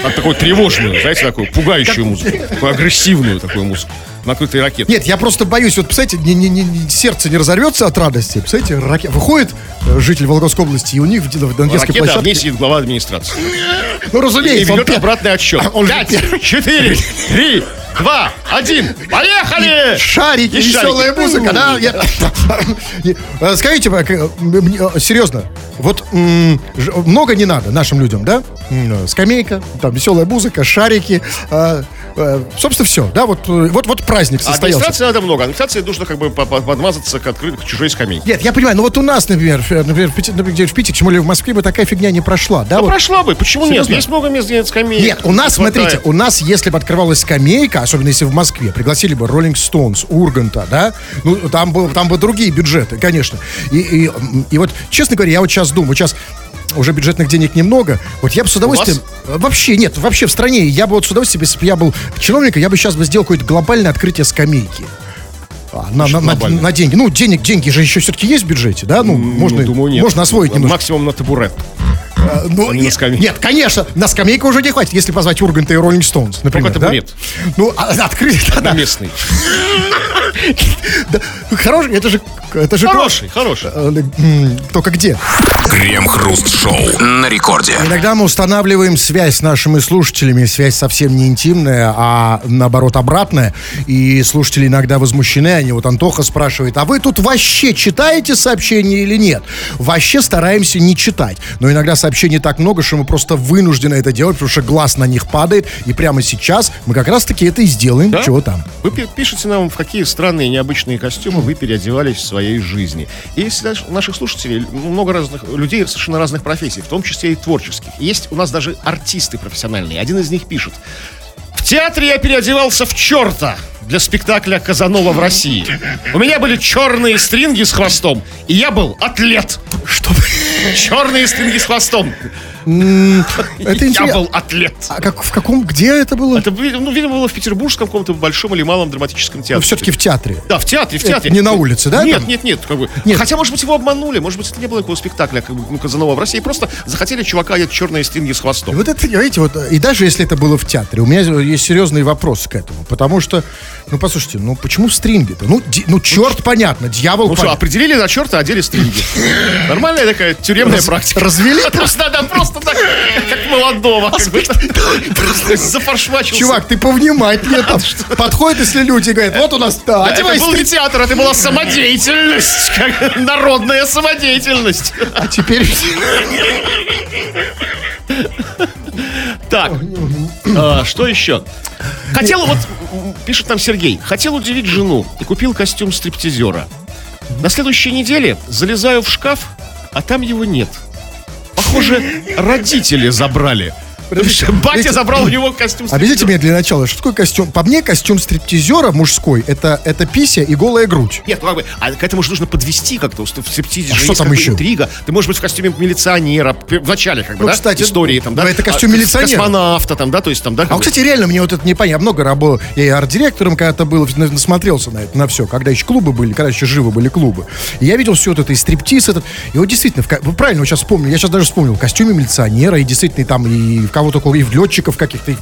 А такую тревожную, знаете, такую пугающую музыку. Такую агрессивную такую музыку. На открытой ракете. Нет, я просто боюсь, вот, представляете, не, не- не- сердце не разорвется от радости. Представляете, раке- выходит э, житель Вологодской области, и у них в, на детской Ракета, а в площадке... сидит глава администрации. Ну, И разумеется, он ведет пе- обратный отсчет. Он Пять, четыре, три, два, один. Поехали! Шарики, И веселая шарики. музыка, да? Я- И, э, Скажите, мне, э, серьезно, вот много не надо нашим людям, да? Скамейка, там веселая музыка, шарики, собственно, все, да? Вот, вот, вот праздник состоялся. Администрации надо много. Администрации нужно как бы по- по- подмазаться к, открытой, к чужой скамейке. Нет, я понимаю, ну вот у нас, например, например, в Питере, например, в Питере, тем более в Москве бы такая фигня не прошла, да? Да вот? прошла бы. Почему нет? Серьезно? Есть много мест, где нет скамеек. Нет, у нас, хватает. смотрите, у нас, если бы открывалась скамейка, особенно если в Москве, пригласили бы Роллинг Стоунс, Урганта, да, ну, там бы, там бы другие бюджеты, конечно. И, и, и вот, честно говоря, я вот сейчас думаю, сейчас уже бюджетных денег немного, вот я бы с удовольствием... э, Вообще, нет, вообще в стране, я бы вот с удовольствием, если бы я был чиновником, я бы сейчас бы сделал какое-то глобальное открытие скамейки. А, На, на- на- на деньги. Ну, денег, деньги же еще все-таки есть в бюджете, да? Ну, можно, Ну, думаю, нет. можно освоить немножко. Максимум на табурет. А, ну, не на. Нет, конечно, на скамейку уже не хватит, если позвать Урганта и Роллинг Стоунс, например. Только да? табурет. Ну, а, открыть, да, да, местный. да. Хороший, это же... Это же Хороший, хороший. Э, м, Только где? Крем-хруст-шоу на рекорде. Иногда мы устанавливаем связь с нашими слушателями, связь совсем не интимная, а наоборот обратная. И слушатели иногда возмущены, они вот Антоха спрашивает, а вы тут вообще читаете сообщения или нет? Вообще стараемся не читать. Но иногда сообщений так много, что мы просто вынуждены это делать, потому что глаз на них падает. И прямо сейчас мы как раз-таки это и сделаем. Да? Чего там? Вы пи- пишете нам, в какие странные необычные костюмы вы переодевались в своей жизни. И у наших слушателей много разных людей совершенно разных профессий, в том числе и творческих. Есть у нас даже артисты профессиональные. Один из них пишет. В театре я переодевался в черта для спектакля Казанова в России. У меня были черные стринги с хвостом, и я был атлет. Что? Черные стринги с хвостом. Это Я был атлет. А как, в каком, где это было? Это, ну, видимо, было в петербургском каком-то большом или малом драматическом театре. Ну, все-таки в театре. Да, в театре, в театре. не на улице, да, Нет, нет, нет. Как бы. Нет. Хотя, может быть, его обманули. Может быть, это не было такого спектакля, как бы, ну, Казанова в России. Просто захотели чувака одеть черные стринги с И хвостом. вот это, понимаете, вот, и даже если это было в театре, у меня есть серьезный вопрос к этому. Потому что, ну, послушайте, ну, почему в стринге-то? Ну, ди- ну черт, понятно, дьявол, Ну что, понятно. определили на черта, одели стринги. Нормальная такая тюремная Раз- практика. развели? Просто, да, просто так, как молодого. как бы. Просто зафаршмачился. Чувак, ты повнимательнее там. Подходит, если люди говорят, вот у нас, да, Это одевай был не театр, это была самодеятельность. как Народная самодеятельность. А теперь... Так, а, что еще? Хотел, вот, пишет нам Сергей, хотел удивить жену и купил костюм стриптизера. На следующей неделе залезаю в шкаф, а там его нет. Похоже, родители забрали. Подождите, Батя забрал у него костюм Объясните мне для начала, что такое костюм? По мне, костюм стриптизера мужской, это, это пися и голая грудь. Нет, ну как бы, а к этому же нужно подвести как-то. В стриптизе А что там еще? интрига. Ты можешь быть в костюме милиционера в начале, как бы, Ну, да, кстати, истории там, да. это костюм А, милиционера. Космонавта там, да, то есть там, да. А кстати, реально мне вот это не понятно. Я много работал, я и арт-директором когда-то был, на- насмотрелся на это, на все, когда еще клубы были, когда еще живы были клубы. И я видел все вот это, и стриптиз этот. И вот действительно, в правильно вот сейчас вспомнили, я сейчас даже вспомнил, в костюме милиционера, и действительно и там и в кого только, и в летчиков каких-то.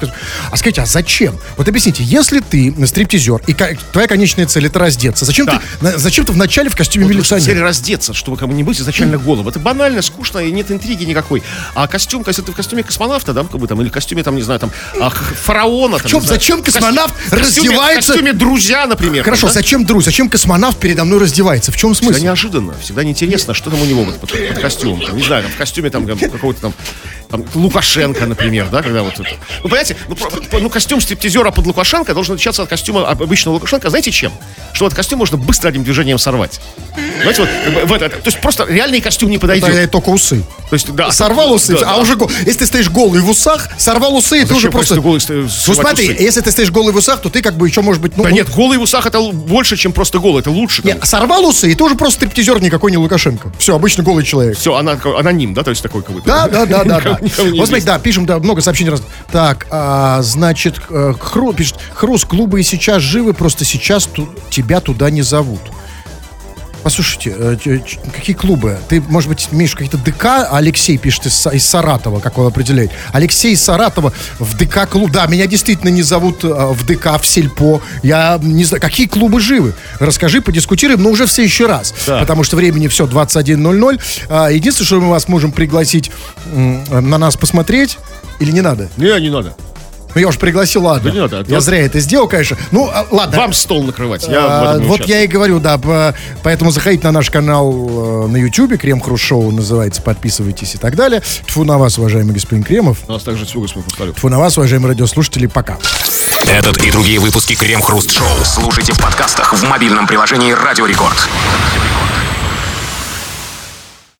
А скажите, а зачем? Вот объясните, если ты стриптизер, и твоя конечная цель это раздеться, зачем, Да. ты, зачем ты вначале в костюме Вот милиционера? Цель раздеться, чтобы кому-нибудь изначально голым. Это банально, скучно, и нет интриги никакой. А костюм, если ты в костюме космонавта, да, как бы там, или в костюме, там, не знаю, там, а, фараона. Там, знаю, зачем космонавт в костюме- раздевается? В костюме друзья, например. Хорошо, да? зачем, друг, зачем космонавт передо мной раздевается? В чем Всегда смысл? неожиданно, всегда неинтересно, что там у него под, под костюмом. Там, не знаю, там в костюме там какого-то там, там Лукашенко, например, да, когда вот это. Ну, понимаете, ну, ну, костюм стриптизера под Лукашенко должен отличаться от костюма об- обычного Лукашенко. Знаете чем? Что этот костюм можно быстро одним движением сорвать. Знаете, вот, в это, то есть просто реальный костюм не подойдет. Да, только усы. То есть, да. Сорвал усы, Да, а да. уже если ты стоишь голый в усах, сорвал усы, и ты Зачем уже просто. голый Ну смотри, усы? если ты стоишь голый в усах, то ты как бы еще может быть. Ну, Да нет, голый в усах это больше, чем просто голый, это лучше. нет, сорвал усы, и ты уже просто стриптизер никакой не Лукашенко. Все, обычно голый человек. Все, она, аноним, да, то есть такой как бы. Да, да, да, да, да. Вот смотри, да, пишем, да, много сообщений раз. Так, а, значит, э, Хру, пишет, Хрус, клубы и сейчас живы, просто сейчас ту- тебя туда не зовут. Послушайте, э, какие клубы? Ты, может быть, имеешь какие-то ДК, Алексей пишет из, из Саратова, как он определяет. Алексей из Саратова в ДК клуб. Да, меня действительно не зовут э, в ДК, в Сельпо. Я не знаю, какие клубы живы? Расскажи, подискутируем, но уже в следующий раз. Да. Потому что времени все 21.00. А, Единственное, что мы вас можем пригласить на нас посмотреть, или не надо? Не, не надо. Ну, я уж пригласил, ладно. Да не надо, Я зря это сделал, конечно. Ну, а, ладно. Вам стол накрывать. Я А, вот я и говорю, да, по- поэтому заходите на наш канал э, на YouTube, Крем Хруст Шоу называется, подписывайтесь и так далее. Тьфу на вас, уважаемый господин Кремов. У нас также всего господин Хрусталев. Тьфу на вас, уважаемые радиослушатели, пока. Этот и другие выпуски Крем Хруст Шоу слушайте в подкастах в мобильном приложении Радио Рекорд.